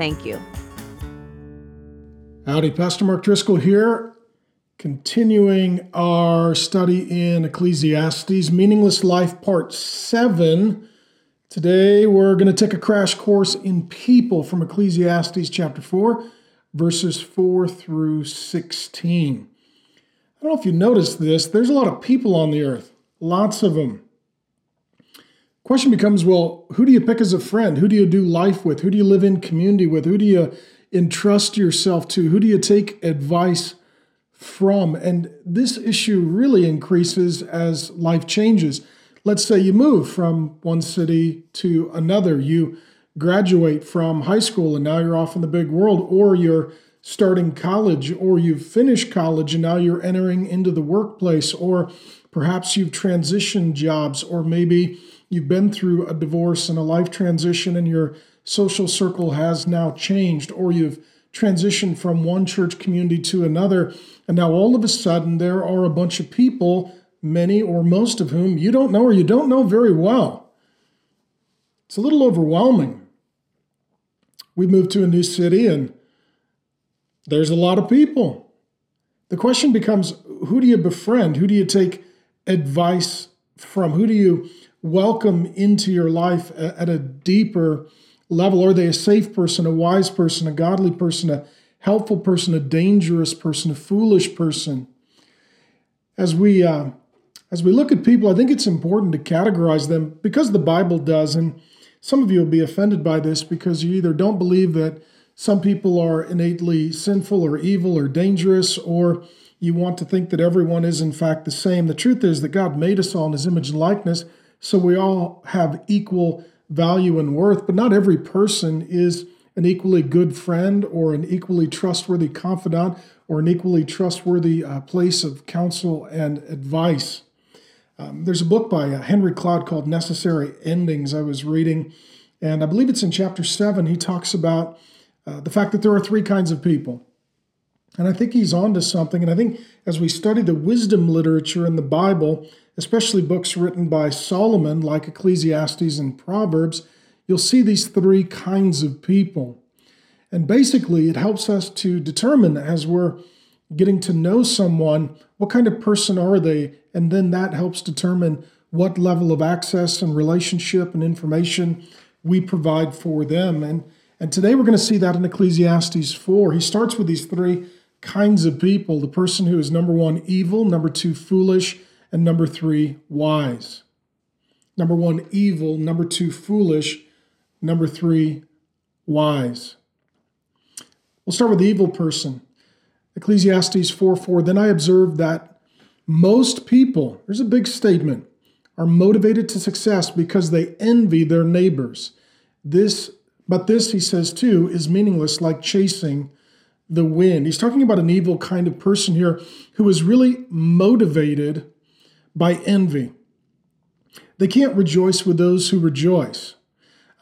Thank you. Howdy, Pastor Mark Driscoll here, continuing our study in Ecclesiastes, Meaningless Life, Part 7. Today we're going to take a crash course in people from Ecclesiastes chapter 4, verses 4 through 16. I don't know if you noticed this, there's a lot of people on the earth, lots of them. Question becomes well, who do you pick as a friend? Who do you do life with? Who do you live in community with? Who do you entrust yourself to? Who do you take advice from? And this issue really increases as life changes. Let's say you move from one city to another. You graduate from high school and now you're off in the big world, or you're starting college, or you've finished college and now you're entering into the workplace, or perhaps you've transitioned jobs, or maybe you've been through a divorce and a life transition and your social circle has now changed, or you've transitioned from one church community to another, and now all of a sudden there are a bunch of people, many or most of whom you don't know or you don't know very well. It's a little overwhelming. We moved to a new city and there's a lot of people. The question becomes who do you befriend? Who do you take advice from? Who do you welcome into your life at a deeper level? Are they a safe person, a wise person, a godly person, a helpful person, a dangerous person, a foolish person? As we uh, as we look at people, I think it's important to categorize them because the Bible does. And some of you will be offended by this because you either don't believe that some people are innately sinful or evil or dangerous, or you want to think that everyone is in fact the same. The truth is that God made us all in his image and likeness, so we all have equal value and worth, but not every person is an equally good friend or an equally trustworthy confidant or an equally trustworthy uh, place of counsel and advice. Um, there's a book by uh, Henry Cloud called Necessary Endings I was reading, and I believe it's in chapter seven. He talks about uh, the fact that there are three kinds of people. And I think he's on to something. And I think as we study the wisdom literature in the Bible, especially books written by Solomon, like Ecclesiastes and Proverbs, you'll see these three kinds of people. And basically, it helps us to determine as we're getting to know someone what kind of person are they, and then that helps determine what level of access and relationship and information we provide for them. And and today we're going to see that in Ecclesiastes 4. He starts with these three kinds of people the person who is number one, evil, number two, foolish, and number three, wise. Number one, evil, number two, foolish, number three, wise. We'll start with the evil person. Ecclesiastes 4 4. Then I observed that most people, there's a big statement, are motivated to success because they envy their neighbors. This but this, he says too, is meaningless like chasing the wind. He's talking about an evil kind of person here who is really motivated by envy. They can't rejoice with those who rejoice.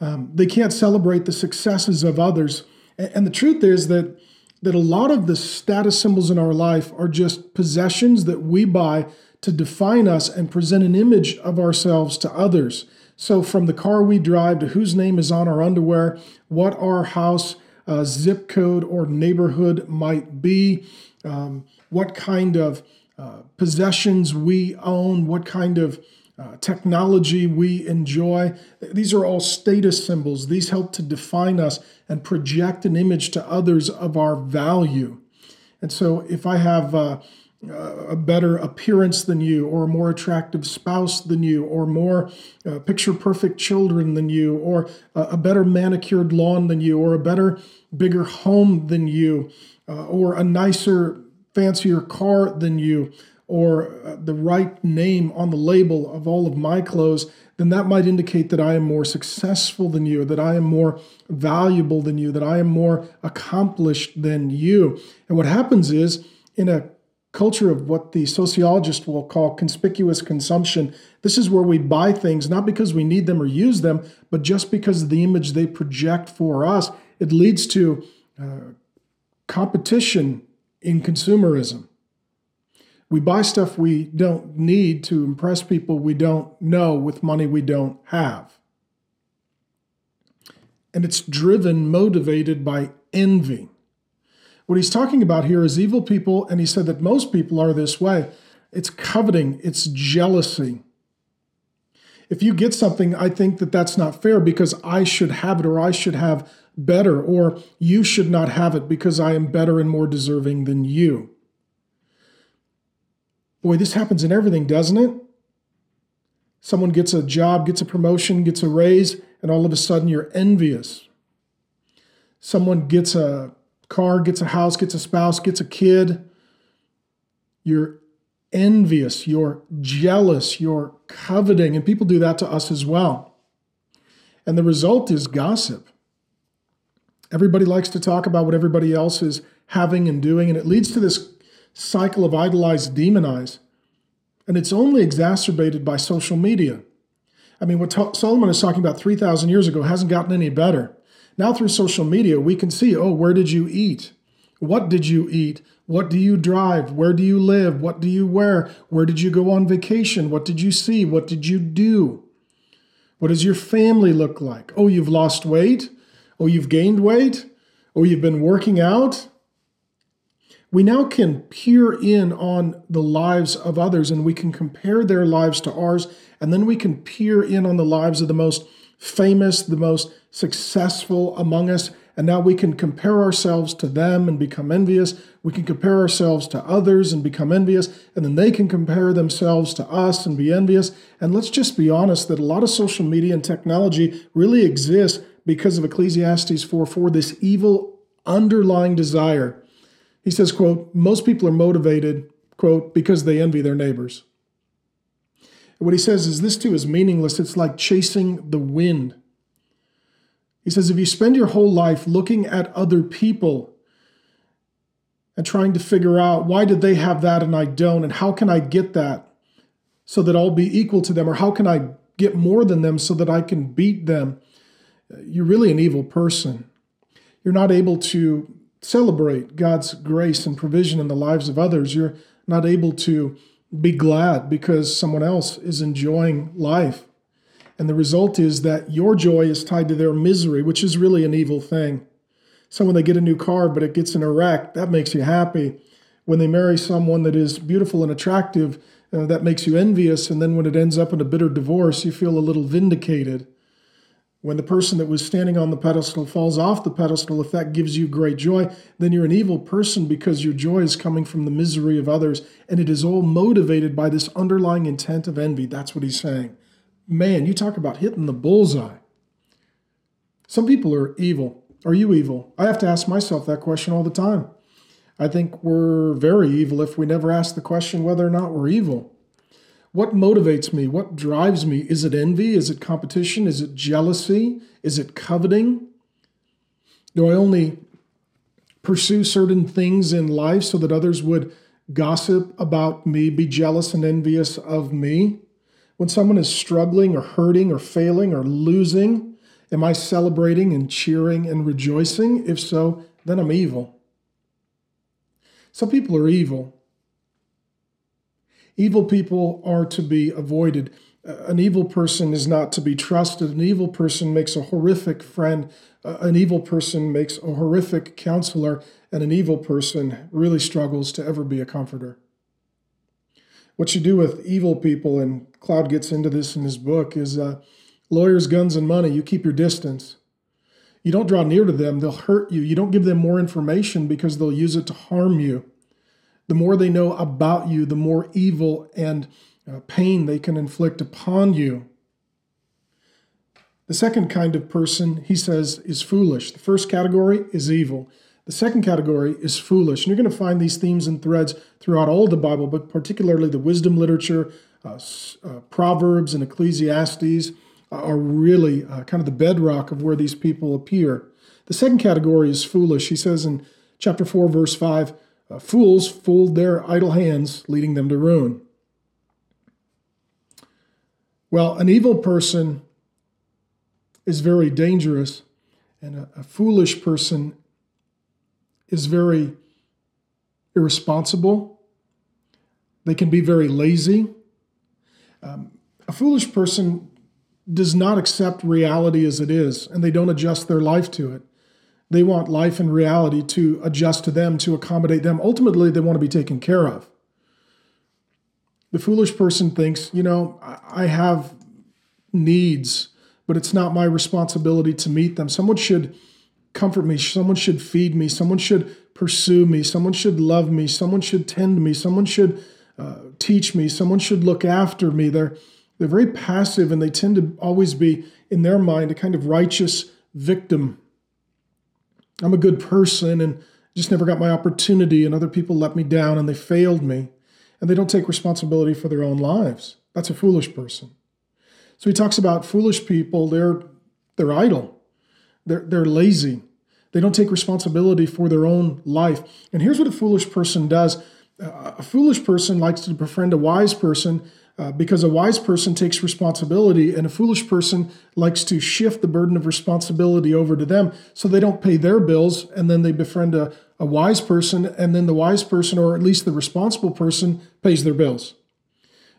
Um, they can't celebrate the successes of others. And, and the truth is that that a lot of the status symbols in our life are just possessions that we buy to define us and present an image of ourselves to others. So, from the car we drive to whose name is on our underwear, what our house uh, zip code or neighborhood might be, um, what kind of uh, possessions we own, what kind of uh, technology we enjoy. These are all status symbols. These help to define us and project an image to others of our value. And so, if I have uh, a better appearance than you, or a more attractive spouse than you, or more uh, picture perfect children than you, or a, a, better manicured lawn than you, or a better, bigger home than you, uh, or a nicer, fancier car than you, or uh, the right name on the label of all of my clothes, then that might indicate that I am more successful than you, that I am more valuable than you, that I am more accomplished than you. And what happens is, in a culture of what the sociologist will call conspicuous consumption, this is where we buy things not because we need them or use them, but just because of the image they project for us. It leads to uh, competition in consumerism. We buy stuff we don't need to impress people we don't know with money we don't have. And it's driven, motivated by envy. What he's talking about here is evil people, and he said that most people are this way. It's coveting, it's jealousy. If you get something, I think that that's not fair because I should have it or I should have better, or you should not have it because I am better and more deserving than you. Boy, this happens in everything, doesn't it? Someone gets a job, gets a promotion, gets a raise, and all of a sudden you're envious. Someone gets a car, gets a house, gets a spouse, gets a kid. You're envious, you're jealous, you're coveting, and people do that to us as well. And the result is gossip. Everybody likes to talk about what everybody else is having and doing, and it leads to this cycle of idolize, demonize. And it's only exacerbated by social media. I mean, what Solomon is talking about 3,000 years ago hasn't gotten any better. Now, through social media, we can see oh, where did you eat? What did you eat? What do you drive? Where do you live? What do you wear? Where did you go on vacation? What did you see? What did you do? What does your family look like? Oh, you've lost weight? Oh, you've gained weight? or you've been working out? we now can peer in on the lives of others and we can compare their lives to ours. And then we can peer in on the lives of the most famous, the most successful among us. And now we can compare ourselves to them and become envious. We can compare ourselves to others and become envious. And then they can compare themselves to us and be envious. And let's just be honest that a lot of social media and technology really exists because of Ecclesiastes 4 4, this evil underlying desire he says, quote, most people are motivated, quote, because they envy their neighbors. What he says is this too is meaningless. It's like chasing the wind. He says, if you spend your whole life looking at other people and trying to figure out why did they have that and I don't, and how can I get that so that I'll be equal to them, or how can I get more than them so that I can beat them, you're really an evil person. You're not able to celebrate God's grace and provision in the lives of others. You're not able to be glad because someone else is enjoying life. And the result is that your joy is tied to their misery, which is really an evil thing. So when they get a new car, but it gets in a wreck, that makes you happy. When they marry someone that is beautiful and attractive, uh, that makes you envious. And then when it ends up in a bitter divorce, you feel a little vindicated. When the person that was standing on the pedestal falls off the pedestal, if that gives you great joy, then you're an evil person because your joy is coming from the misery of others. And it is all motivated by this underlying intent of envy. That's what he's saying. Man, you talk about hitting the bullseye. Some people are evil. Are you evil? I have to ask myself that question all the time. I think we're very evil if we never ask the question whether or not we're evil. What motivates me? What drives me? Is it envy? Is it competition? Is it jealousy? Is it coveting? Do I only pursue certain things in life so that others would gossip about me, be jealous and envious of me? When someone is struggling or hurting or failing or losing, am I celebrating and cheering and rejoicing? If so, then I'm evil. Some people are evil Evil people are to be avoided. An evil person is not to be trusted. An evil person makes a horrific friend. An evil person makes a horrific counselor. And an evil person really struggles to ever be a comforter. What you do with evil people, and Cloud gets into this in his book, is uh, lawyers, guns, and money. You keep your distance. You don't draw near to them, they'll hurt you. You don't give them more information because they'll use it to harm you. The more they know about you, the more evil and uh, pain they can inflict upon you. The second kind of person, he says, is foolish. The first category is evil. The second category is foolish. And you're going to find these themes and threads throughout all the Bible, but particularly the wisdom literature, uh, uh, Proverbs and Ecclesiastes are really uh, kind of the bedrock of where these people appear. The second category is foolish. He says in chapter 4, verse 5 uh, Fools fold their idle hands, leading them to ruin. Well, an evil person is very dangerous, and a, a foolish person is very irresponsible. They can be very lazy. Um, a foolish person does not accept reality as it is, and they don't adjust their life to it. They want life and reality to adjust to them, to accommodate them. Ultimately, they want to be taken care of. The foolish person thinks, you know, I have needs, but it's not my responsibility to meet them. Someone should comfort me. Someone should feed me. Someone should pursue me. Someone should love me. Someone should tend me. Someone should uh, teach me. Someone should look after me. They're they're very passive, and they tend to always be in their mind a kind of righteous victim. I'm a good person, and just never got my opportunity, and other people let me down, and they failed me, and they don't take responsibility for their own lives. That's a foolish person. So he talks about foolish people. They're they're idle. They're, they're lazy. They don't take responsibility for their own life. And here's what a foolish person does a foolish person likes to befriend a wise person uh, because a wise person takes responsibility and a foolish person likes to shift the burden of responsibility over to them so they don't pay their bills and then they befriend a, a wise person and then the wise person or at least the responsible person pays their bills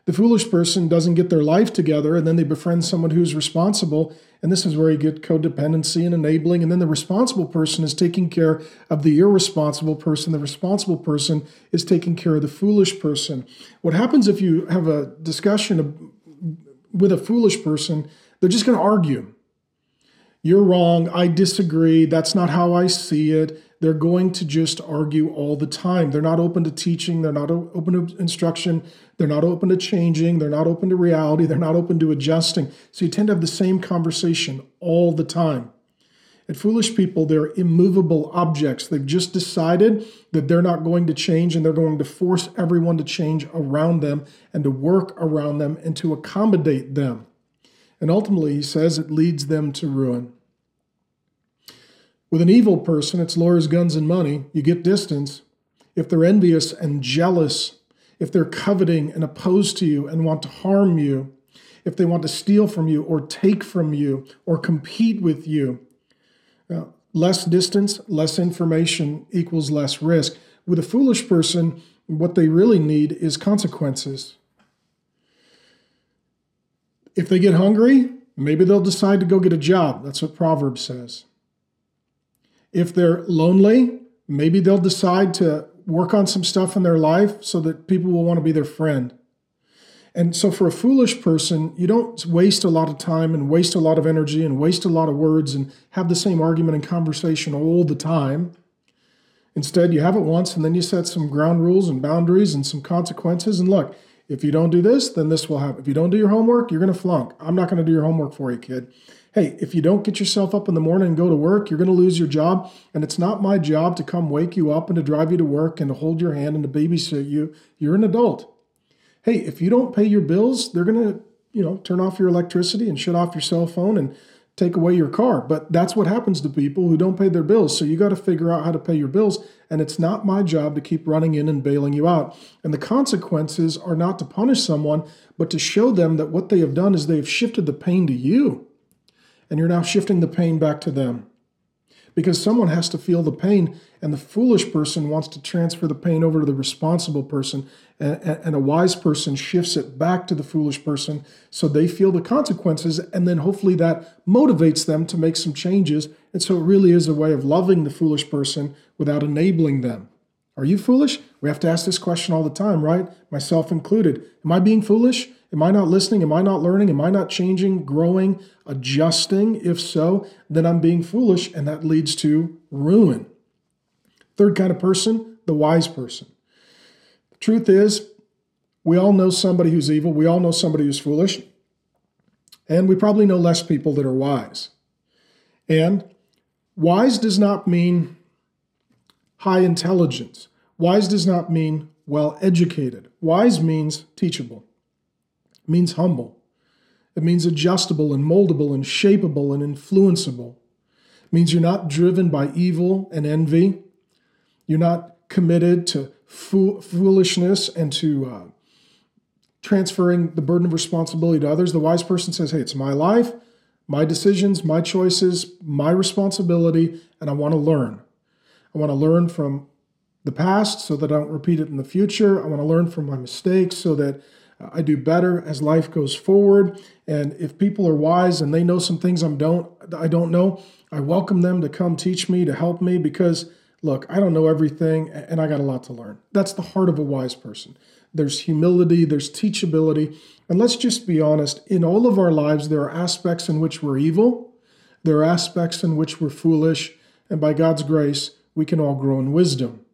the foolish person doesn't get their life together and then they befriend someone who's responsible and this is where you get codependency and enabling. And then the responsible person is taking care of the irresponsible person. The responsible person is taking care of the foolish person. What happens if you have a discussion with a foolish person? They're just going to argue. You're wrong. I disagree. That's not how I see it they're going to just argue all the time. They're not open to teaching, they're not open to instruction, they're not open to changing, they're not open to reality, they're not open to adjusting. So you tend to have the same conversation all the time. And foolish people, they're immovable objects. They've just decided that they're not going to change and they're going to force everyone to change around them and to work around them and to accommodate them. And ultimately, he says it leads them to ruin. With an evil person, it's lawyers, guns, and money. You get distance. If they're envious and jealous, if they're coveting and opposed to you and want to harm you, if they want to steal from you or take from you or compete with you, uh, less distance, less information equals less risk. With a foolish person, what they really need is consequences. If they get hungry, maybe they'll decide to go get a job. That's what Proverbs says. If they're lonely, maybe they'll decide to work on some stuff in their life so that people will want to be their friend. And so, for a foolish person, you don't waste a lot of time and waste a lot of energy and waste a lot of words and have the same argument and conversation all the time. Instead, you have it once and then you set some ground rules and boundaries and some consequences. And look, if you don't do this, then this will happen. If you don't do your homework, you're going to flunk. I'm not going to do your homework for you, kid. Hey, if you don't get yourself up in the morning and go to work, you're going to lose your job. And it's not my job to come wake you up and to drive you to work and to hold your hand and to babysit you. You're an adult. Hey, if you don't pay your bills, they're going to, you know, turn off your electricity and shut off your cell phone and take away your car. But that's what happens to people who don't pay their bills. So you got to figure out how to pay your bills. And it's not my job to keep running in and bailing you out. And the consequences are not to punish someone, but to show them that what they have done is they have shifted the pain to you and you're now shifting the pain back to them. Because someone has to feel the pain, and the foolish person wants to transfer the pain over to the responsible person, and, and, a wise person shifts it back to the foolish person so they feel the consequences, and then hopefully that motivates them to make some changes. And so it really is a way of loving the foolish person without enabling them. Are you foolish? We have to ask this question all the time, right? Myself included. Am I being foolish? Am I not listening? Am I not learning? Am I not changing, growing, adjusting? If so, then I'm being foolish, and that leads to ruin. Third kind of person, the wise person. Truth is, we all know somebody who's evil, we all know somebody who's foolish, and we probably know less people that are wise. And wise does not mean high intelligence. Wise does not mean well educated. Wise means teachable, means humble. It means adjustable and moldable and shapeable and influenceable. It means you're not driven by evil and envy. You're not committed to foolishness and to uh, transferring the burden of responsibility to others. The wise person says, Hey, it's my life, my decisions, my choices, my responsibility, and I want to learn. I want to learn from the past so that I don't repeat it in the future. I want to learn from my mistakes so that I do better as life goes forward. And if people are wise and they know some things I don't I don't know, I welcome them to come teach me, to help me because look, I don't know everything and I got a lot to learn. That's the heart of a wise person. There's humility, there's teachability. And let's just be honest, in all of our lives there are aspects in which we're evil, there are aspects in which we're foolish, and by God's grace, we can all grow in wisdom.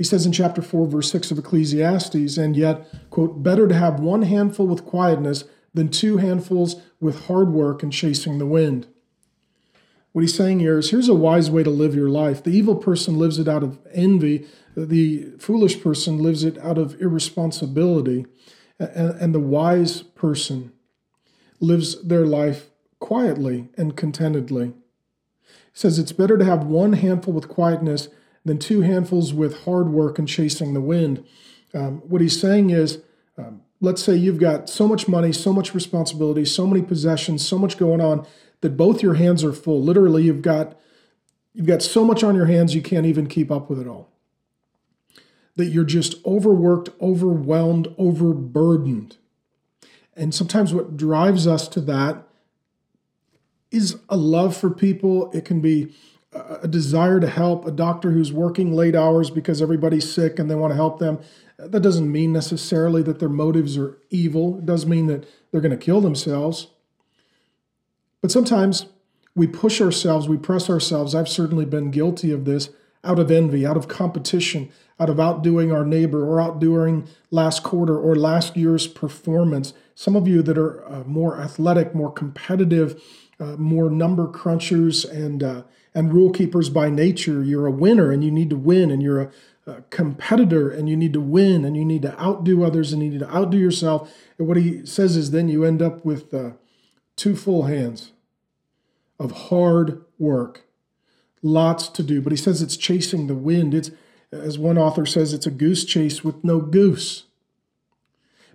He says in chapter 4, verse 6 of Ecclesiastes, and yet, quote, better to have one handful with quietness than two handfuls with hard work and chasing the wind. What he's saying here is here's a wise way to live your life. The evil person lives it out of envy, the foolish person lives it out of irresponsibility, and, the wise person lives their life quietly and contentedly. He says it's better to have one handful with quietness than two handfuls with hard work and chasing the wind. Um, what he's saying is, um, let's say you've got so much money, so much responsibility, so many possessions, so much going on that both your hands are full. Literally, you've got you've got so much on your hands you can't even keep up with it all. That you're just overworked, overwhelmed, overburdened. And sometimes what drives us to that is a love for people. It can be a desire to help a doctor who's working late hours because everybody's sick and they want to help them. That doesn't mean necessarily that their motives are evil. It does mean that they're going to kill themselves. But sometimes we push ourselves, we press ourselves. I've certainly been guilty of this out of envy, out of competition, out of outdoing our neighbor or outdoing last quarter or last year's performance. Some of you that are uh, more athletic, more competitive, uh, more number crunchers and uh, and rule keepers by nature. You're a winner and you need to win, and you're a, a, competitor and you need to win, and you need to outdo others and you need to outdo yourself. And what he says is then you end up with uh, two full hands of hard work, lots to do. But he says it's chasing the wind. It's, as one author says, it's a goose chase with no goose.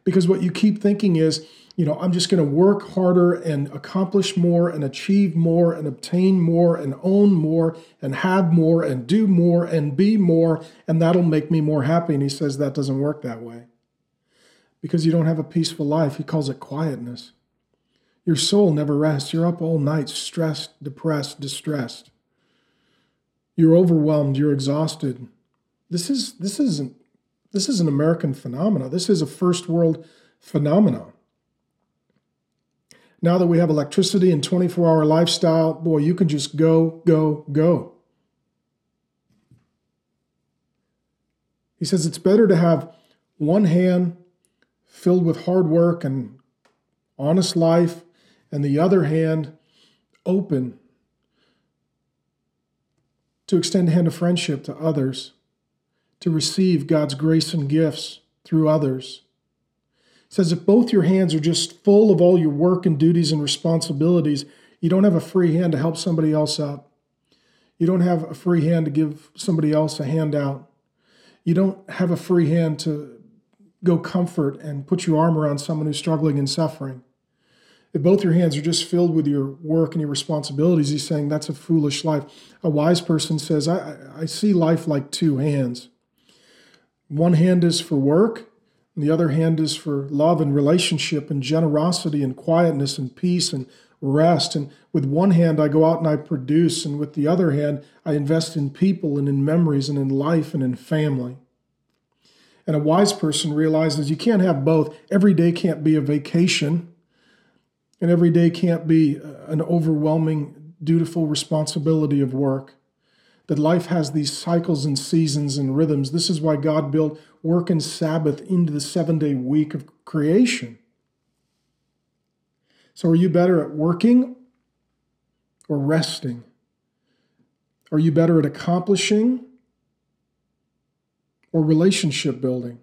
Because what you keep thinking is, you know, I'm just going to work harder and accomplish more and achieve more and obtain more and own more and have more and do more and be more, and that'll make me more happy. And he says that doesn't work that way because you don't have a peaceful life. He calls it quietness. Your soul never rests. You're up all night, stressed, depressed, distressed. You're overwhelmed. You're exhausted. This is this isn't this is an American phenomenon. This is a first world phenomenon. Now that we have electricity and 24 hour lifestyle, boy, you can just go, go, go. He says it's better to have one hand filled with hard work and honest life, and the other hand open to extend a hand of friendship to others, to receive God's grace and gifts through others says if both your hands are just full of all your work and duties and responsibilities, you don't have a free hand to help somebody else out. You don't have a free hand to give somebody else a handout. You don't have a free hand to go comfort and put your arm around someone who's struggling and suffering. If both your hands are just filled with your work and your responsibilities, he's saying that's a foolish life. A wise person says, I, I see life like two hands. One hand is for work, and the other hand is for love and relationship and generosity and quietness and peace and rest. And with one hand, I go out and I produce. And with the other hand, I invest in people and in memories and in life and in family. And a wise person realizes you can't have both. Every day can't be a vacation, and every day can't be uh, an overwhelming, dutiful responsibility of work that life has these cycles and seasons and rhythms. This is why God built work and Sabbath into the seven day week of creation. So, are you better at working or resting? Are you better at accomplishing or relationship building?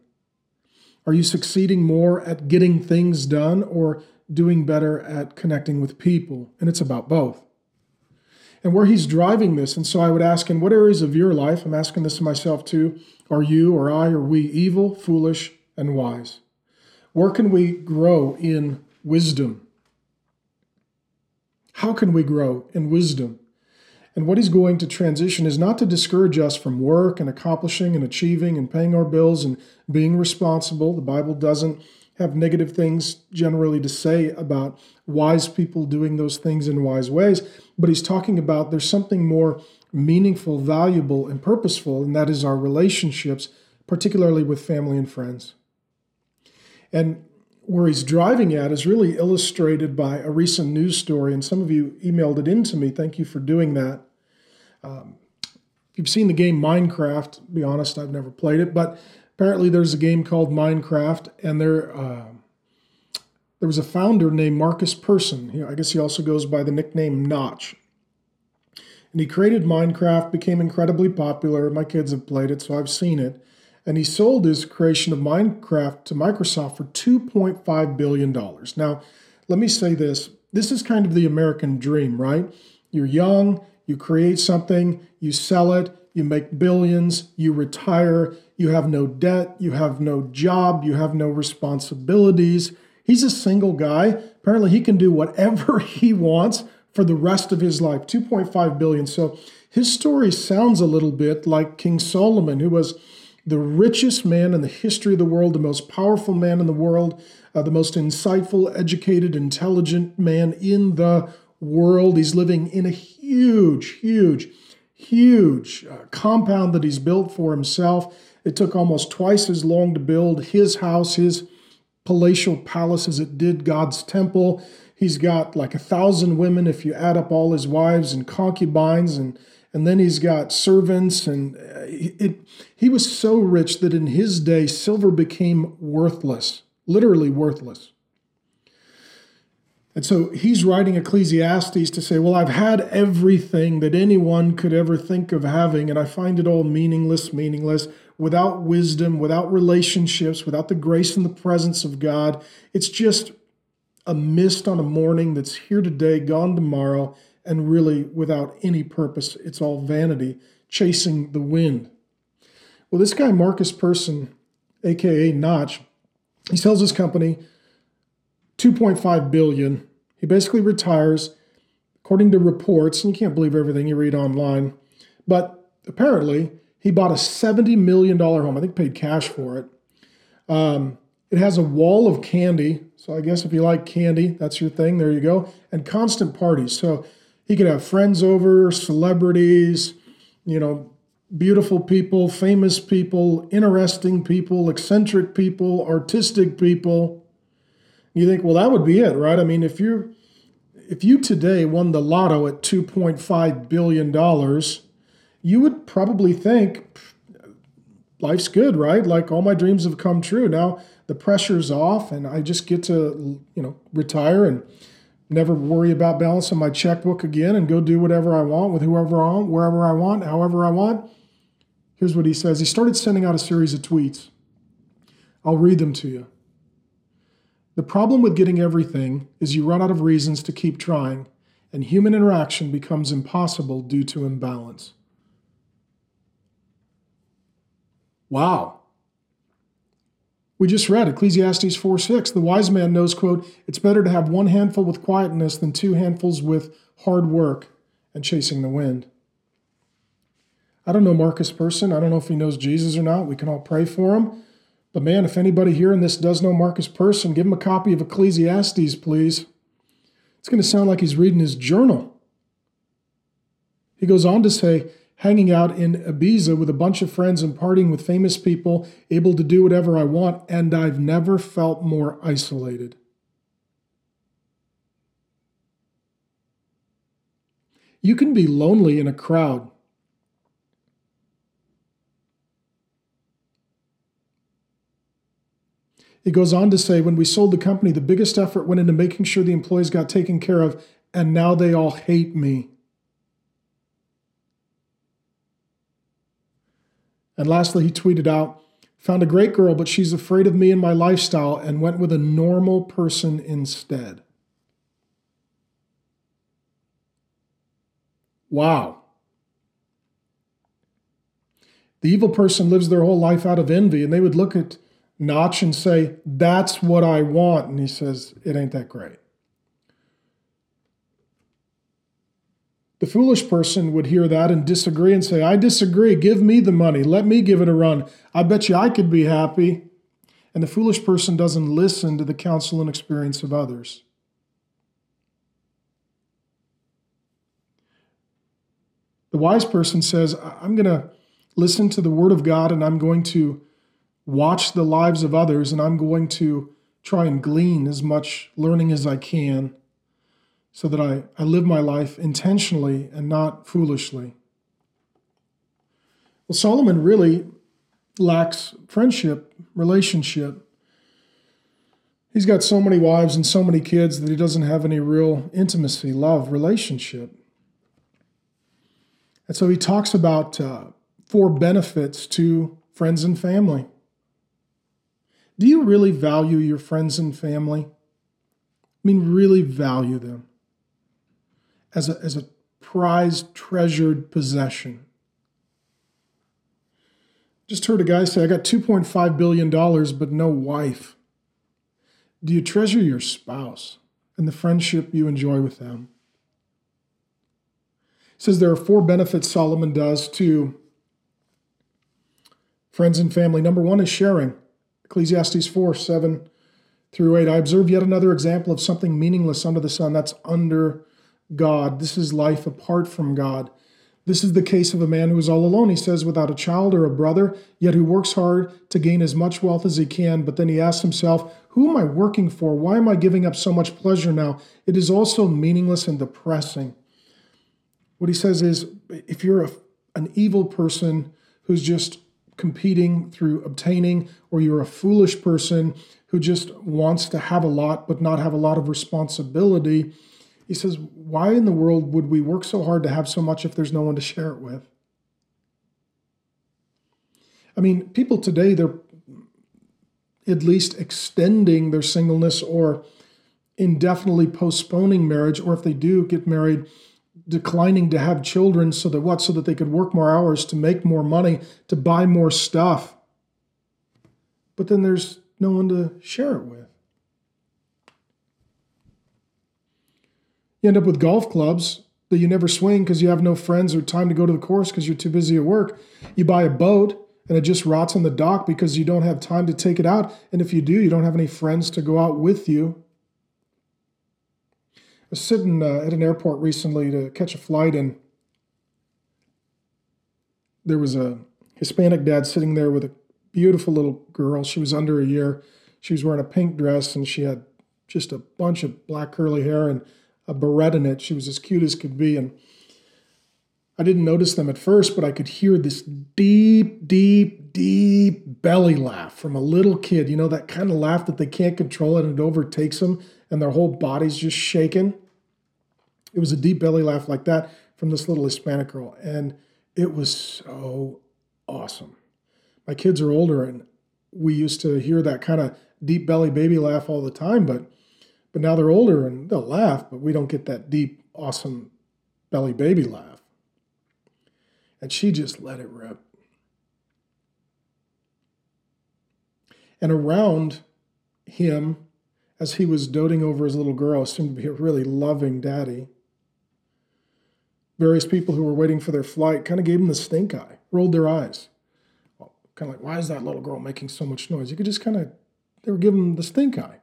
Are you succeeding more at getting things done or doing better at connecting with people? And it's about both. And where he's driving this, and so I would ask, in what areas of your life, I'm asking this to myself too, are you or I or we evil, foolish, and wise? Where can we grow in wisdom? How can we grow in wisdom? And what he's going to transition is not to discourage us from work and accomplishing and achieving and paying our bills and being responsible. The Bible doesn't have negative things generally to say about wise people doing those things in wise ways, but he's talking about there's something more meaningful, valuable, and purposeful, and that is our relationships, particularly with family and friends. And where he's driving at is really illustrated by a recent news story, and some of you emailed it in to me. Thank you for doing that. Um, if you've seen the game Minecraft, be honest, I've never played it, but apparently there's a game called Minecraft, and there uh, there was a founder named Markus Persson. I guess he also goes by the nickname Notch. And he created Minecraft, became incredibly popular. My kids have played it, so I've seen it and he sold his creation of Minecraft to Microsoft for $2.5 billion. Now, let me say this this is kind of the American dream, right? You're young, you create something, you sell it, you make billions, you retire, you have no debt, you have no job, you have no responsibilities. He's a single guy. Apparently, he can do whatever he wants for the rest of his life 2.5 billion. So, his story sounds a little bit like King Solomon, who was the richest man in the history of the world, the most powerful man in the world, uh, the most insightful, educated, intelligent man in the world. He's living in a huge, huge, huge uh, compound that he's built for himself. It took almost twice as long to build his house, his palatial palace, as it did God's temple. He's got like a thousand women if you add up all his wives and concubines and and then he's got servants and uh, it, he was so rich that in his day silver became worthless literally worthless and so he's writing ecclesiastes to say well i've had everything that anyone could ever think of having and i find it all meaningless meaningless without wisdom without relationships without the grace and the presence of god it's just a mist on a morning that's here today gone tomorrow and really without any purpose. It's all vanity, chasing the wind. Well, this guy, Markus Persson, aka Notch, he sells his company 2.5 billion. He basically retires, according to reports, and you can't believe everything you read online, but apparently he bought a $70 million home. I think paid cash for it. Um, it has a wall of candy. So I guess if you like candy, that's your thing. There you go. And constant parties. So he could have friends over, celebrities, you know, beautiful people, famous people, interesting people, eccentric people, artistic people. You think, well, that would be it, right? I mean, if you're if you today won the lotto at 2.5 billion dollars, you would probably think life's good, right? Like all my dreams have come true. Now the pressure's off and I just get to, you know, retire and never worry about balancing my checkbook again and go do whatever I want with whoever I want, wherever I want, however I want. Here's what he says. He started sending out a series of tweets. I'll read them to you. The problem with getting everything is you run out of reasons to keep trying, and human interaction becomes impossible due to imbalance. Wow. We just read Ecclesiastes 4 6. The wise man knows, quote, it's better to have one handful with quietness than two handfuls with hard work and chasing the wind. I don't know Markus Persson. I don't know if he knows Jesus or not. We can all pray for him. But man, if anybody here in this does know Markus Persson, give him a copy of Ecclesiastes, please. It's going to sound like he's reading his journal. He goes on to say, hanging out in Ibiza with a bunch of friends and partying with famous people, able to do whatever I want, and I've never felt more isolated. You can be lonely in a crowd. He goes on to say when we sold the company, the biggest effort went into making sure the employees got taken care of, and now they all hate me. And lastly, he tweeted out, Found a great girl, but she's afraid of me and my lifestyle and went with a normal person instead. Wow. The evil person lives their whole life out of envy, and they would look at Notch and say, That's what I want. And he says, It ain't that great. The foolish person would hear that and disagree and say, I disagree. Give me the money. Let me give it a run. I bet you I could be happy. And the foolish person doesn't listen to the counsel and experience of others. The wise person says, I'm going to listen to the word of God and I'm going to watch the lives of others and I'm going to try and glean as much learning as I can so that I, I live my life intentionally and not foolishly. Well, Solomon really lacks friendship, relationship. He's got so many wives and so many kids that he doesn't have any real intimacy, love, relationship. And so he talks about uh, four benefits to friends and family. Do you really value your friends and family? I mean, really value them as a, as a prized, treasured possession. Just heard a guy say, I got $2.5 billion, but no wife. Do you treasure your spouse and the friendship you enjoy with them? He says there are four benefits Solomon does to friends and family. Number one is sharing. Ecclesiastes 4 7 through 8. I observe yet another example of something meaningless under the sun. That's under God. This is life apart from God. This is the case of a man who is all alone, he says, without a child or a brother, yet who works hard to gain as much wealth as he can. But then he asks himself, Who am I working for? Why am I giving up so much pleasure now? It is also meaningless and depressing. What he says is if you're a, an evil person who's just competing through obtaining, or you're a foolish person who just wants to have a lot but not have a lot of responsibility. He says, Why in the world would we work so hard to have so much if there's no one to share it with? I mean, people today, they're at least extending their singleness or indefinitely postponing marriage, or if they do get married, declining to have children so that what? So that they could work more hours to make more money, to buy more stuff. But then there's no one to share it with. You end up with golf clubs that you never swing because you have no friends or time to go to the course because you're too busy at work. You buy a boat and it just rots on the dock because you don't have time to take it out. And if you do, you don't have any friends to go out with you was sitting uh, at an airport recently to catch a flight, and there was a Hispanic dad sitting there with a beautiful little girl. She was under a year. She was wearing a pink dress, and she had just a bunch of black curly hair and a beret in it. She was as cute as could be, and I didn't notice them at first, but I could hear this deep, deep, deep belly laugh from a little kid. You know, that kind of laugh that they can't control it and it overtakes them and their whole body's just shaking. It was a deep belly laugh like that from this little Hispanic girl. And it was so awesome. My kids are older and we used to hear that kind of deep belly baby laugh all the time, but but now they're older and they'll laugh, but we don't get that deep, awesome belly baby laugh. And she just let it rip. And around him, as he was doting over his little girl, seemed to be a really loving daddy various people who were waiting for their flight kind of gave him the stink eye, rolled their eyes. Well, kind of like, why is that little girl making so much noise? You could just kind of, they were giving them the stink eye.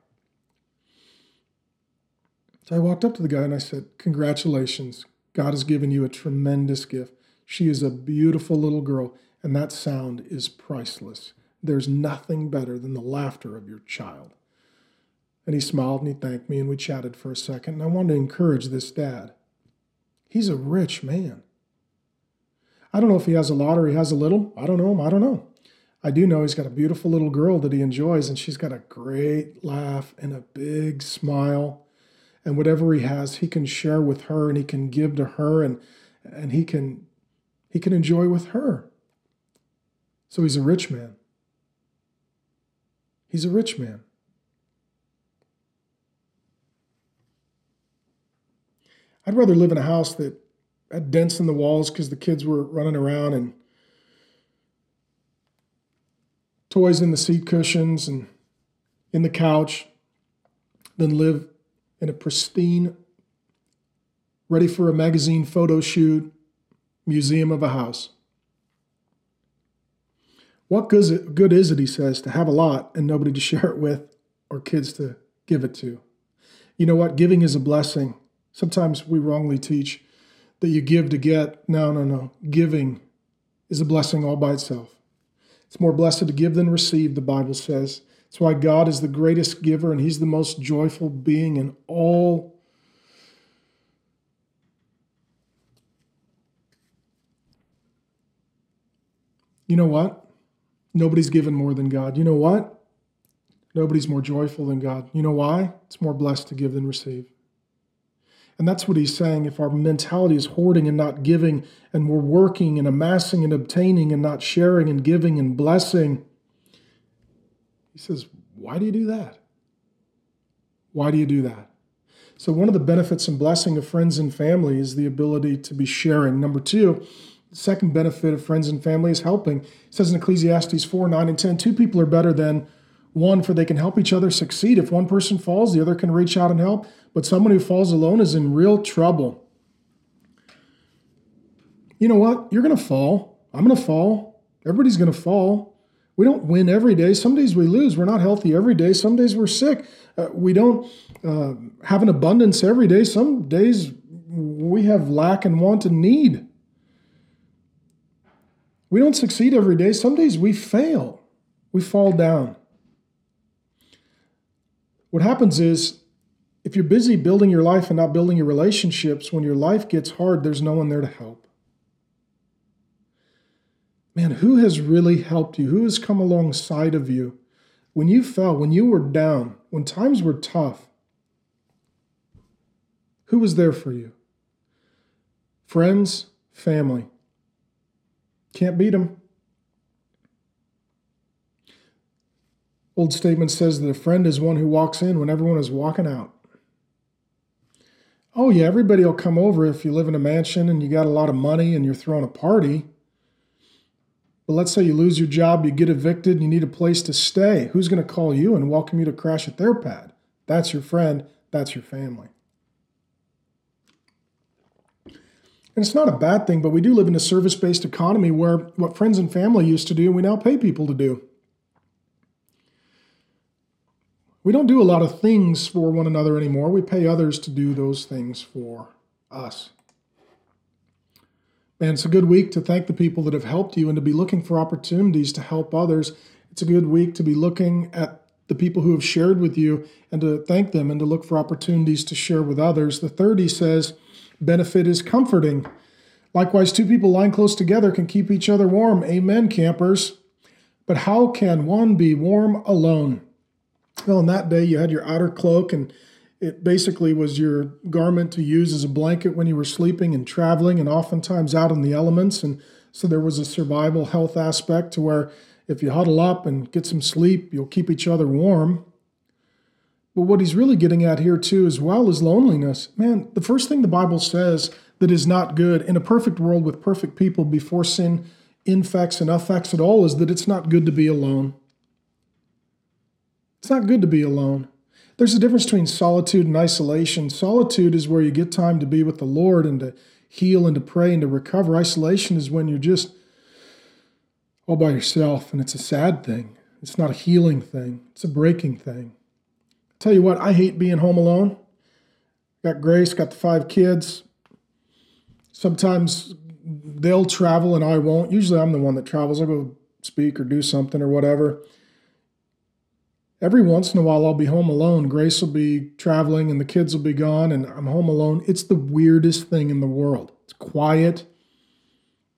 So I walked up to the guy and I said, Congratulations. God has given you a tremendous gift. She is a beautiful little girl, and that sound is priceless. There's nothing better than the laughter of your child. And he smiled and he thanked me, and we chatted for a second. And I wanted to encourage this dad. He's a rich man. I don't know if he has a lot or he has a little. I don't know him. I don't know. I do know he's got a beautiful little girl that he enjoys, and she's got a great laugh and a big smile. And whatever he has, he can share with her and he can give to her and, and he can he can enjoy with her. So he's a rich man. He's a rich man. I'd rather live in a house that had dents in the walls because the kids were running around and toys in the seat cushions and in the couch than live in a pristine, ready for a magazine photo shoot museum of a house. What good is it, he says, to have a lot and nobody to share it with or kids to give it to? You know what? Giving is a blessing. Sometimes we wrongly teach that you give to get. No, no, no. Giving is a blessing all by itself. It's more blessed to give than receive, the Bible says. That's why God is the greatest giver and He's the most joyful being in all. You know what? Nobody's given more than God. You know what? Nobody's more joyful than God. You know why? It's more blessed to give than receive. And that's what he's saying. If our mentality is hoarding and not giving, and we're working and amassing and obtaining and not sharing and giving and blessing, he says, Why do you do that? Why do you do that? So, one of the benefits and blessing of friends and family is the ability to be sharing. Number two, the second benefit of friends and family is helping. It says in Ecclesiastes 4 9 and 10, two people are better than one, for they can help each other succeed. If one person falls, the other can reach out and help. But someone who falls alone is in real trouble. You know what? You're going to fall. I'm going to fall. Everybody's going to fall. We don't win every day. Some days we lose. We're not healthy every day. Some days we're sick. Uh, we don't uh, have an abundance every day. Some days we have lack and want and need. We don't succeed every day. Some days we fail. We fall down. What happens is, if you're busy building your life and not building your relationships, when your life gets hard, there's no one there to help. Man, who has really helped you? Who has come alongside of you? When you fell, when you were down, when times were tough, who was there for you? Friends, family. Can't beat them. Old statement says that a friend is one who walks in when everyone is walking out. Oh, yeah, everybody will come over if you live in a mansion and you got a lot of money and you're throwing a party. But let's say you lose your job, you get evicted, and you need a place to stay. Who's going to call you and welcome you to crash at their pad? That's your friend, that's your family. And it's not a bad thing, but we do live in a service based economy where what friends and family used to do, we now pay people to do. We don't do a lot of things for one another anymore. We pay others to do those things for us. And it's a good week to thank the people that have helped you and to be looking for opportunities to help others. It's a good week to be looking at the people who have shared with you and to thank them and to look for opportunities to share with others. The third, he says, benefit is comforting. Likewise, two people lying close together can keep each other warm. Amen, campers. But how can one be warm alone? Well, in that day, you had your outer cloak, and it basically was your garment to use as a blanket when you were sleeping and traveling, and oftentimes out in the elements. And so there was a survival health aspect to where if you huddle up and get some sleep, you'll keep each other warm. But what he's really getting at here, too, as well, is loneliness. Man, the first thing the Bible says that is not good in a perfect world with perfect people before sin infects and affects it all is that it's not good to be alone. It's not good to be alone. There's a difference between solitude and isolation. Solitude is where you get time to be with the Lord and to heal and to pray and to recover. Isolation is when you're just all by yourself, and it's a sad thing. It's not a healing thing, it's a breaking thing. i tell you what, I hate being home alone. Got Grace, got the five kids. Sometimes they'll travel and I won't. Usually I'm the one that travels. I'll go speak or do something or whatever. Every once in a while, I'll be home alone. Grace will be traveling and the kids will be gone, and I'm home alone. It's the weirdest thing in the world. It's quiet,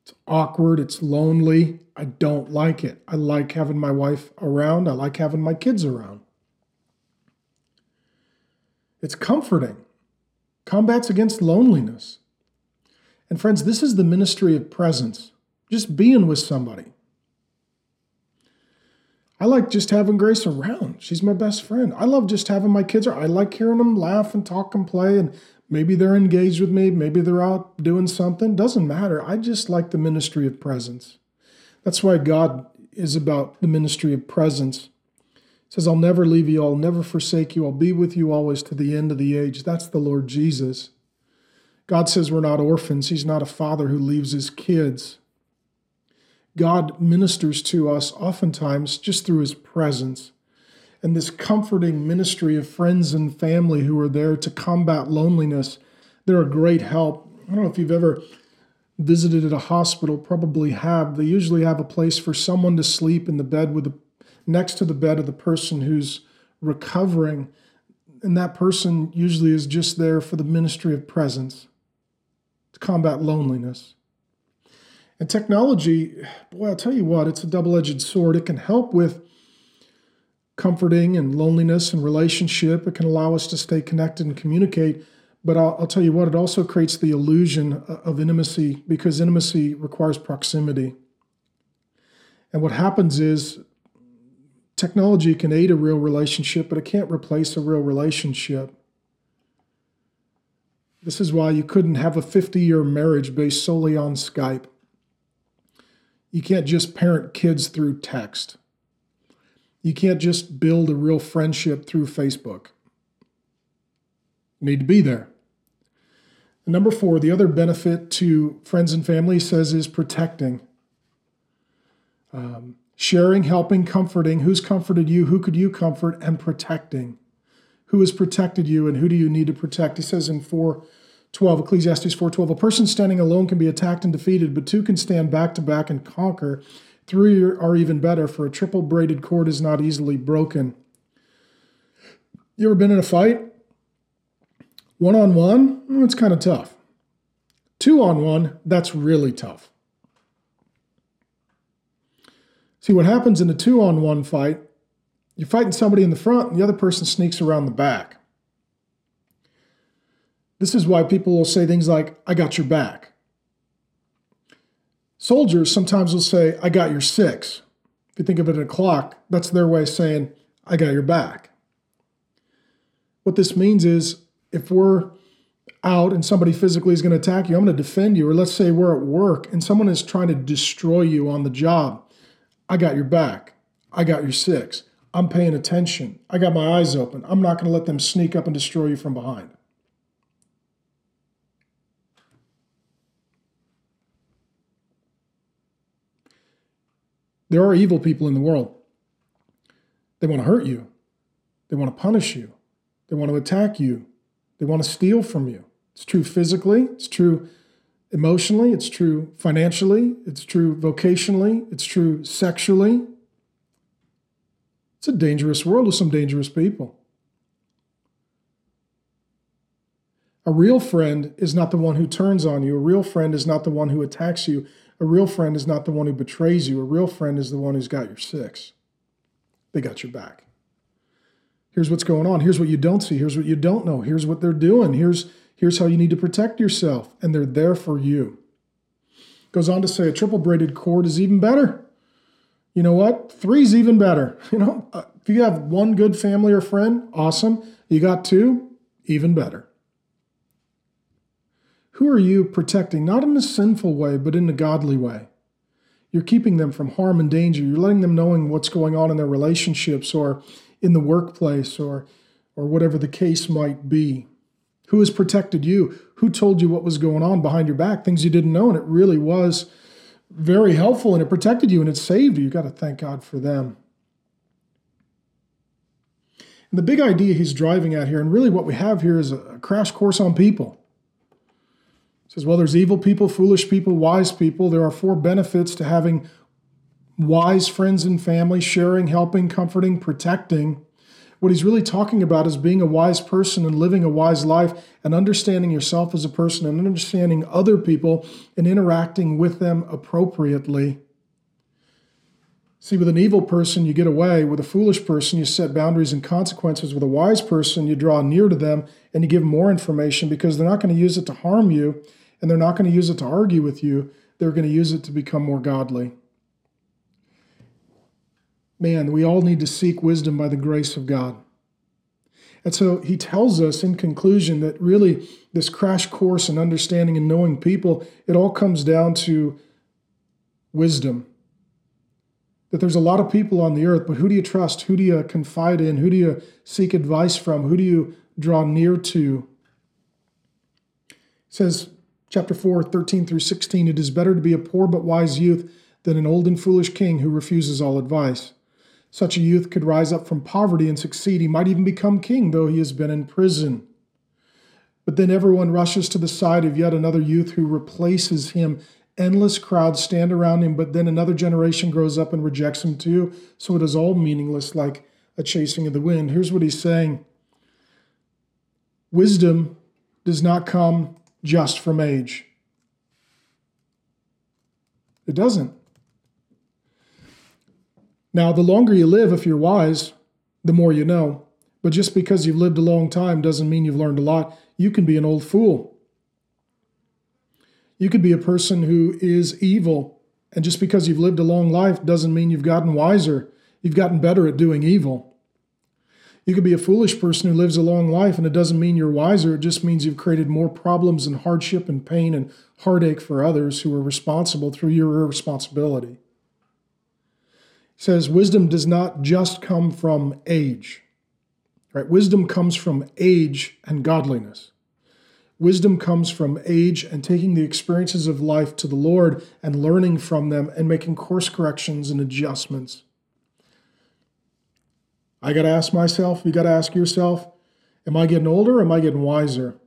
it's awkward, it's lonely. I don't like it. I like having my wife around, I like having my kids around. It's comforting. Combats against loneliness. And friends, this is the ministry of presence, just being with somebody. I like just having Grace around. She's my best friend. I love just having my kids. Around. I like hearing them laugh and talk and play. And maybe they're engaged with me. Maybe they're out doing something. Doesn't matter. I just like the ministry of presence. That's why God is about the ministry of presence. He says, I'll never leave you. I'll never forsake you. I'll be with you always to the end of the age. That's the Lord Jesus. God says we're not orphans. He's not a father who leaves his kids. God ministers to us oftentimes just through his presence. And this comforting ministry of friends and family who are there to combat loneliness, they're a great help. I don't know if you've ever visited at a hospital, probably have. They usually have a place for someone to sleep in the bed with the next to the bed of the person who's recovering. And that person usually is just there for the ministry of presence to combat loneliness. And technology, boy, I'll tell you what, it's a double edged sword. It can help with comforting and loneliness and relationship. It can allow us to stay connected and communicate. But I'll, I'll, tell you what, it also creates the illusion of intimacy because intimacy requires proximity. And what happens is technology can aid a real relationship, but it can't replace a real relationship. This is why you couldn't have a 50 year marriage based solely on Skype. You can't just parent kids through text. You can't just build a real friendship through Facebook. You need to be there. And number four, the other benefit to friends and family says is protecting. Um, sharing, helping, comforting. Who's comforted you? Who could you comfort? And protecting. Who has protected you and who do you need to protect? He says in 4 12, Ecclesiastes 4:12, a person standing alone can be attacked and defeated, but two can stand back to back and conquer. Three are even better, for a triple braided cord is not easily broken. You ever been in a fight? One on one, it's kind of tough. Two on one, that's really tough. See, what happens in a two on one fight, you're fighting somebody in the front, and the other person sneaks around the back. This is why people will say things like, I got your back. Soldiers sometimes will say, I got your six. If you think of it in a clock, that's their way of saying, I got your back. What this means is if we're out and somebody physically is going to attack you, I'm going to defend you. Or let's say we're at work and someone is trying to destroy you on the job. I got your back. I got your six. I'm paying attention. I got my eyes open. I'm not going to let them sneak up and destroy you from behind. There are evil people in the world. They want to hurt you. They want to punish you. They want to attack you. They want to steal from you. It's true physically, it's true emotionally, it's true financially, it's true vocationally, it's true sexually. It's a dangerous world with some dangerous people. A real friend is not the one who turns on you. A real friend is not the one who attacks you. A real friend is not the one who betrays you. A real friend is the one who's got your six. They got your back. Here's what's going on. Here's what you don't see. Here's what you don't know. Here's what they're doing. Here's, here's how you need to protect yourself. And they're there for you. Goes on to say a triple braided cord is even better. You know what? Three's even better. You know, uh, if you have one good family or friend, awesome. You got two, even better. Who are you protecting? Not in a sinful way, but in a godly way. You're keeping them from harm and danger. You're letting them knowing what's going on in their relationships or in the workplace or or whatever the case might be. Who has protected you? Who told you what was going on behind your back? Things you didn't know, and it really was very helpful and it protected you and it saved you. You got to thank God for them. And the big idea he's driving at here, and really what we have here is a crash course on people says, well, there's evil people, foolish people, wise people. There are four benefits to having wise friends and family, sharing, helping, comforting, protecting. What he's really talking about is being a wise person and living a wise life and understanding yourself as a person and understanding other people and interacting with them appropriately. See, with an evil person, you get away. With a foolish person, you set boundaries and consequences. With a wise person, you draw near to them and you give more information because they're not going to use it to harm you and they're not going to use it to argue with you. They're going to use it to become more godly. man, we all need to seek wisdom by the grace of God. And so he tells us in conclusion that really this crash course in understanding and knowing people, it all comes down to wisdom. That there's a lot of people on the earth, but who do you trust? Who do you confide in? Who do you seek advice from? Who do you draw near to? It says, chapter 4, 13 through 16, it is better to be a poor but wise youth than an old and foolish king who refuses all advice. Such a youth could rise up from poverty and succeed. He might even become king, though he has been in prison. But then everyone rushes to the side of yet another youth who replaces him. Endless crowds stand around him, but then another generation grows up and rejects him too. So it is all meaningless, like a chasing of the wind. Here's what he's saying Wisdom does not come just from age, it doesn't. Now, the longer you live, if you're wise, the more you know. But just because you've lived a long time doesn't mean you've learned a lot. You can be an old fool. You could be a person who is evil. And just because you've lived a long life doesn't mean you've gotten wiser. You've gotten better at doing evil. You could be a foolish person who lives a long life, and it doesn't mean you're wiser. It just means you've created more problems and hardship and pain and heartache for others who are responsible through your irresponsibility He says wisdom does not just come from age. Right? Wisdom comes from age and godliness. Wisdom comes from age and taking the experiences of life to the Lord and learning from them and making course corrections and adjustments. I got to ask myself, you got to ask yourself, am I getting older or am I getting wiser?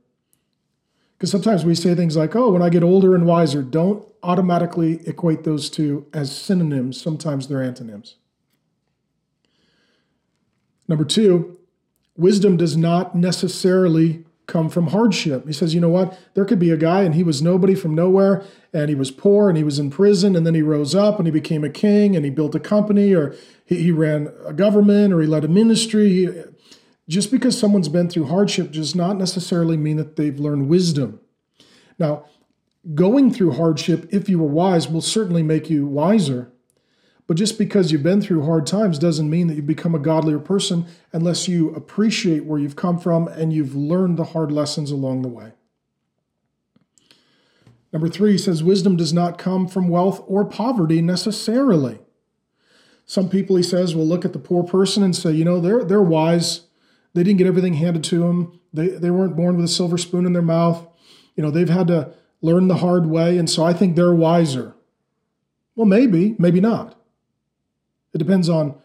Because sometimes we say things like, oh, when I get older and wiser, don't automatically equate those two as synonyms. Sometimes they're antonyms. Number two, wisdom does not necessarily come from hardship. He says, you know what? There could be a guy and he was nobody from nowhere and he was poor and he was in prison and then he rose up and he became a king and he built a company or he, he ran a government or he led a ministry. He, just because someone's been through hardship does not necessarily mean that they've learned wisdom. Now, going through hardship, if you were wise, will certainly make you wiser. But just because you've been through hard times doesn't mean that you've become a godlier person unless you appreciate where you've come from and you've learned the hard lessons along the way. Number three says, wisdom does not come from wealth or poverty necessarily. Some people, he says, will look at the poor person and say, you know, they're, they're wise. They didn't get everything handed to them. They, they weren't born with a silver spoon in their mouth. You know, they've had to learn the hard way, and so I think they're wiser. Well, maybe, maybe not. It depends on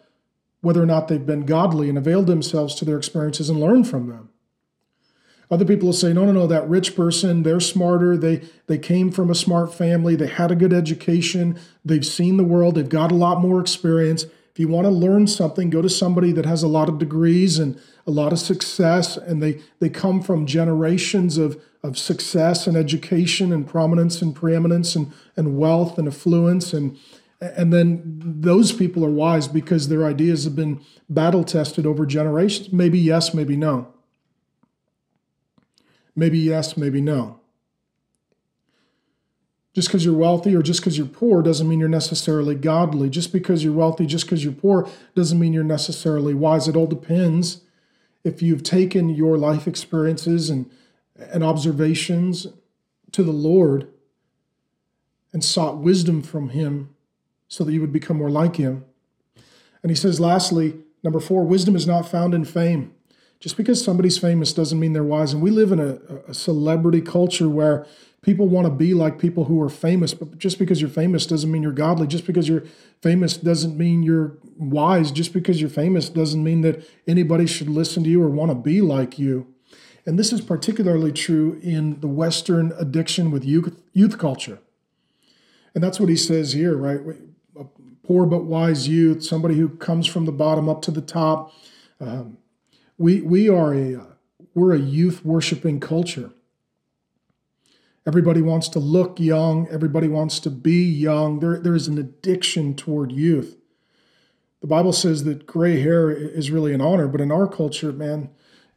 whether or not they've been godly and availed themselves to their experiences and learned from them. Other people will say, no, no, no, that rich person, they're smarter. They, they came from a smart family. They had a good education. They've seen the world. They've got a lot more experience. If you want to learn something, go to somebody that has a lot of degrees and a lot of success, and they, they come from generations of, of success and education and prominence and preeminence and, and wealth and affluence. And, and then those people are wise because their ideas have been battle tested over generations. Maybe yes, maybe no. Maybe yes, maybe no. Just because you're wealthy or just because you're poor doesn't mean you're necessarily godly. Just because you're wealthy, just because you're poor, doesn't mean you're necessarily wise. It all depends if you've taken your life experiences and, and observations to the Lord and sought wisdom from Him so that you would become more like Him. And he says, lastly, number four, wisdom is not found in fame. Just because somebody's famous doesn't mean they're wise. And we live in a, a celebrity culture where people want to be like people who are famous, but just because you're famous doesn't mean you're godly. Just because you're famous doesn't mean you're wise. Just because you're famous doesn't mean that anybody should listen to you or want to be like you. And this is particularly true in the Western addiction with youth, youth culture. And that's what he says here, right? A poor but wise youth, somebody who comes from the bottom up to the top. Um, we we are a uh, we're a youth worshiping culture. Everybody wants to look young. Everybody wants to be young. There, there is an addiction toward youth. The Bible says that gray hair is really an honor, but in our culture, man,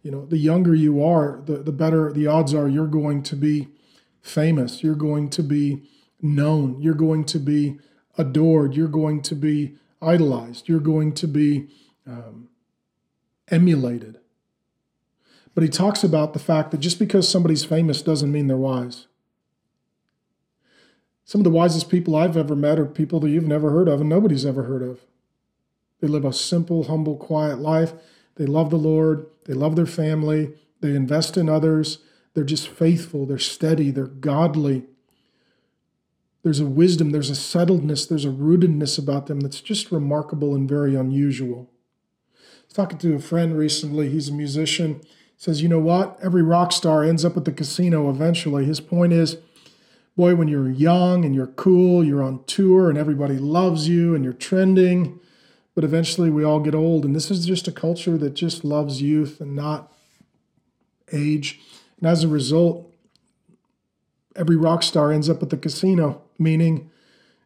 you know, the younger you are, the, the better the odds are you're going to be famous. You're going to be known. You're going to be adored. You're going to be idolized. You're going to be um, emulated. But he talks about the fact that just because somebody's famous doesn't mean they're wise. Some of the wisest people I've ever met are people that you've never heard of and nobody's ever heard of. They live a simple, humble, quiet life. They love the Lord. They love their family. They invest in others. They're just faithful. They're steady. They're godly. There's a wisdom, there's a settledness, there's a rootedness about them that's just remarkable and very unusual. Talking to a friend recently. He's a musician. He says, You know what? Every rock star ends up at the casino eventually. His point is, boy, when you're young and you're cool, you're on tour and everybody loves you and you're trending, but eventually we all get old. And this is just a culture that just loves youth and not age. And as a result, every rock star ends up at the casino, meaning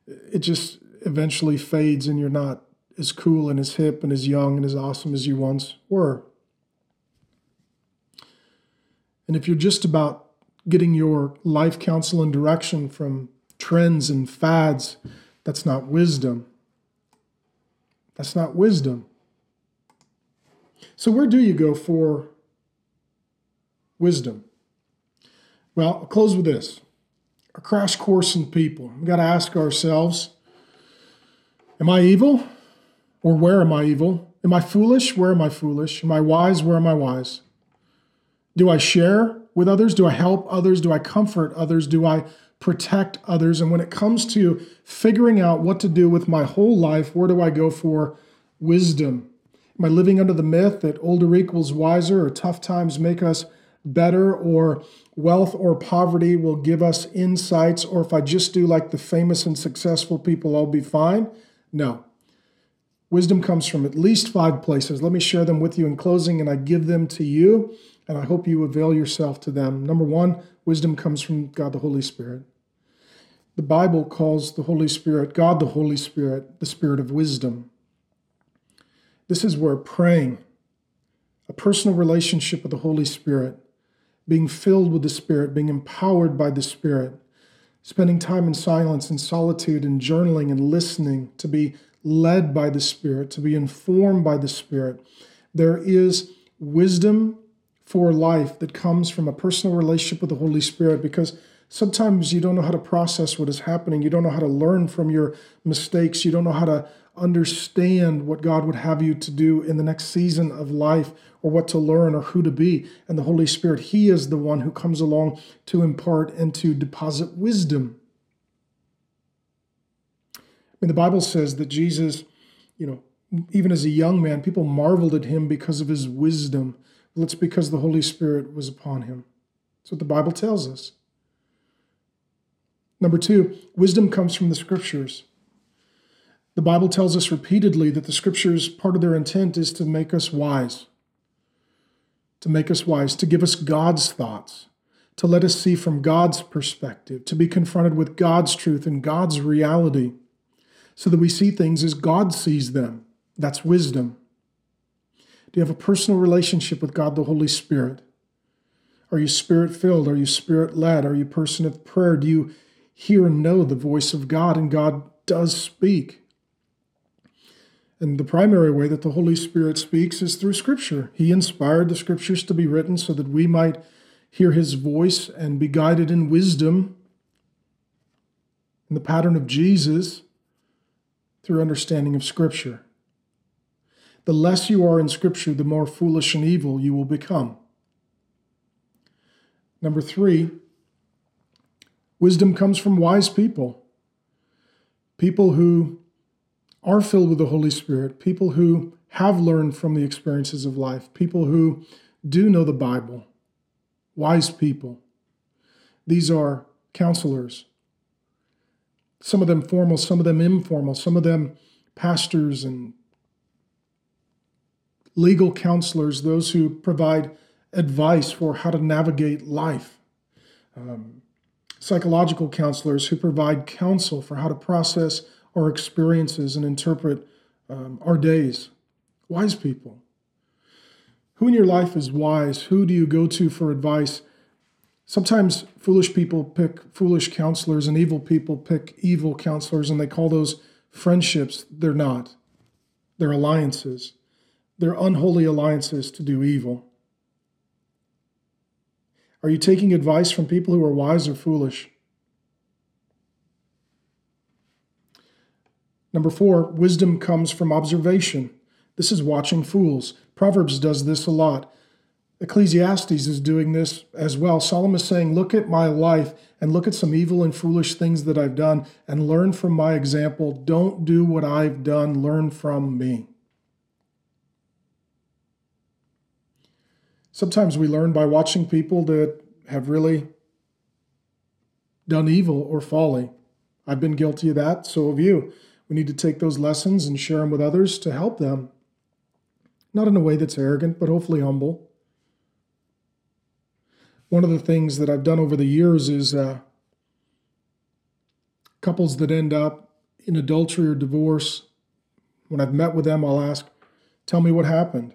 it just eventually fades and you're not as cool and as hip and as young and as awesome as you once were. And if you're just about getting your life counsel and direction from trends and fads, that's not wisdom. That's not wisdom. So, where do you go for wisdom? Well, I'll close with this a crash course in people. We've got to ask ourselves Am I evil? Or where am I evil? Am I foolish? Where am I foolish? Am I wise? Where am I wise? Do I share with others? Do I help others? Do I comfort others? Do I protect others? And when it comes to figuring out what to do with my whole life, where do I go for wisdom? Am I living under the myth that older equals wiser or tough times make us better or wealth or poverty will give us insights or if I just do like the famous and successful people, I'll be fine? No. Wisdom comes from at least five places. Let me share them with you in closing, and I give them to you, and I hope you avail yourself to them. Number one, wisdom comes from God the Holy Spirit. The Bible calls the Holy Spirit, God the Holy Spirit, the Spirit of wisdom. This is where praying, a personal relationship with the Holy Spirit, being filled with the Spirit, being empowered by the Spirit, spending time in silence and solitude and journaling and listening, to be led by the Spirit, to be informed by the Spirit. There is wisdom for life that comes from a personal relationship with the Holy Spirit because sometimes you don't know how to process what is happening. You don't know how to learn from your mistakes. You don't know how to understand what God would have you to do in the next season of life or what to learn or who to be. And the Holy Spirit, He is the one who comes along to impart and to deposit wisdom. Mean, the Bible says that Jesus, you know, even as a young man, people marveled at him because of his wisdom. Well, it's because the Holy Spirit was upon him. That's what the Bible tells us. Number two, wisdom comes from the scriptures. The Bible tells us repeatedly that the scriptures, part of their intent is to make us wise, to make us wise, to give us God's thoughts, to let us see from God's perspective, to be confronted with God's truth and God's reality, so that we see things as God sees them. That's wisdom. Do you have a personal relationship with God the Holy Spirit? Are you spirit filled? Are you spirit led? Are you a person of prayer? Do you hear and know the voice of God and God does speak? And the primary way that the Holy Spirit speaks is through Scripture. He inspired the Scriptures to be written so that we might hear His voice and be guided in wisdom in the pattern of Jesus through understanding of Scripture. The less you are in Scripture, the more foolish and evil you will become. Number three, wisdom comes from wise people. People who are filled with the Holy Spirit, people who have learned from the experiences of life, people who do know the Bible, wise people. These are counselors. Some of them formal, some of them informal, some of them pastors and legal counselors, those who provide advice for how to navigate life. Um, psychological counselors who provide counsel for how to process our experiences and interpret um, our days. Wise people. Who in your life is wise? Who do you go to for advice? Sometimes foolish people pick foolish counselors and evil people pick evil counselors and they call those friendships. They're not. They're alliances. They're unholy alliances to do evil. Are you taking advice from people who are wise or foolish? Number four, wisdom comes from observation. This is watching fools. Proverbs does this a lot. Ecclesiastes is doing this as well. Solomon is saying, Look at my life and look at some evil and foolish things that I've done and learn from my example. Don't do what I've done, learn from me. Sometimes we learn by watching people that have really done evil or folly. I've been guilty of that, so have you. We need to take those lessons and share them with others to help them. Not in a way that's arrogant, but hopefully humble. One of the things that I've done over the years is uh, couples that end up in adultery or divorce, when I've met with them, I'll ask, Tell me what happened.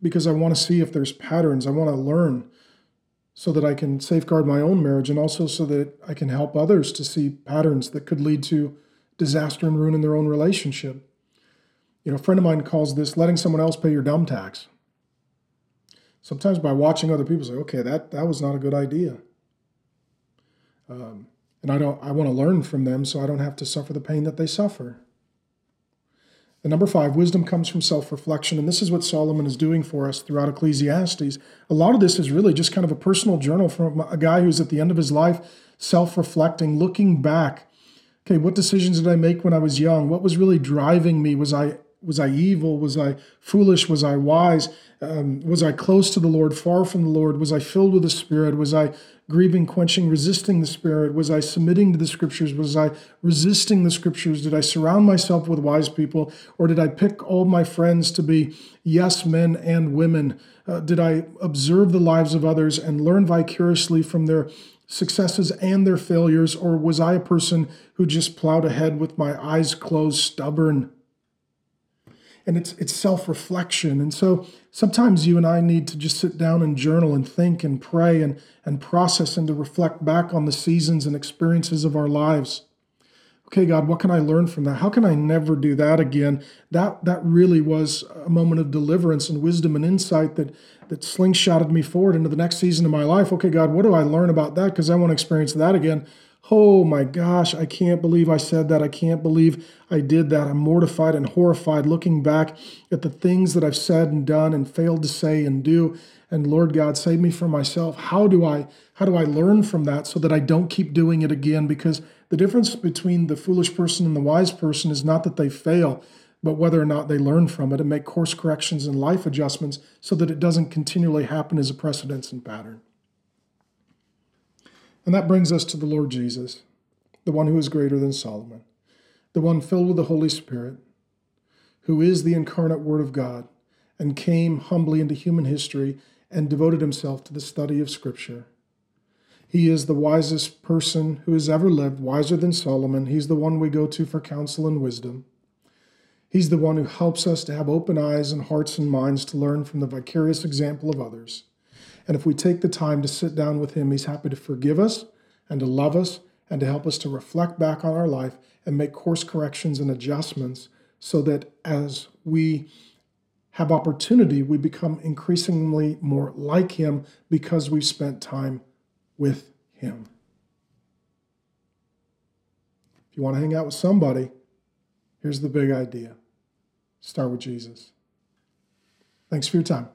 Because I want to see if there's patterns. I want to learn so that I can safeguard my own marriage and also so that I can help others to see patterns that could lead to disaster and ruin in their own relationship. You know, a friend of mine calls this letting someone else pay your dumb tax. Sometimes by watching other people say, okay, that, that was not a good idea. Um, and I don't I want to learn from them so I don't have to suffer the pain that they suffer. And number five, wisdom comes from self reflection. And this is what Solomon is doing for us throughout Ecclesiastes. A lot of this is really just kind of a personal journal from a guy who's at the end of his life, self reflecting, looking back. Okay, what decisions did I make when I was young? What was really driving me? Was I was I evil? Was I foolish? Was I wise? Um, was I close to the Lord, far from the Lord? Was I filled with the Spirit? Was I grieving, quenching, resisting the Spirit? Was I submitting to the Scriptures? Was I resisting the Scriptures? Did I surround myself with wise people? Or did I pick all my friends to be yes men and women? Uh, did I observe the lives of others and learn vicariously from their successes and their failures? Or was I a person who just plowed ahead with my eyes closed, stubborn? And it's it's self-reflection. And so sometimes you and I need to just sit down and journal and think and pray and and process and to reflect back on the seasons and experiences of our lives. Okay, God, what can I learn from that? How can I never do that again? That that really was a moment of deliverance and wisdom and insight that that slingshotted me forward into the next season of my life. Okay, God, what do I learn about that? Because I want to experience that again. Oh my gosh, I can't believe I said that. I can't believe I did that. I'm mortified and horrified looking back at the things that I've said and done and failed to say and do. And Lord God, save me from myself. How do I how do I learn from that so that I don't keep doing it again? Because the difference between the foolish person and the wise person is not that they fail, but whether or not they learn from it and make course corrections and life adjustments so that it doesn't continually happen as a precedence and pattern. And that brings us to the Lord Jesus, the one who is greater than Solomon, the one filled with the Holy Spirit, who is the incarnate Word of God and came humbly into human history and devoted himself to the study of Scripture. He is the wisest person who has ever lived, wiser than Solomon. He's the one we go to for counsel and wisdom. He's the one who helps us to have open eyes and hearts and minds to learn from the vicarious example of others. And if we take the time to sit down with Him, He's happy to forgive us and to love us and to help us to reflect back on our life and make course corrections and adjustments so that as we have opportunity, we become increasingly more like Him because we've spent time with Him. If you want to hang out with somebody, here's the big idea start with Jesus. Thanks for your time.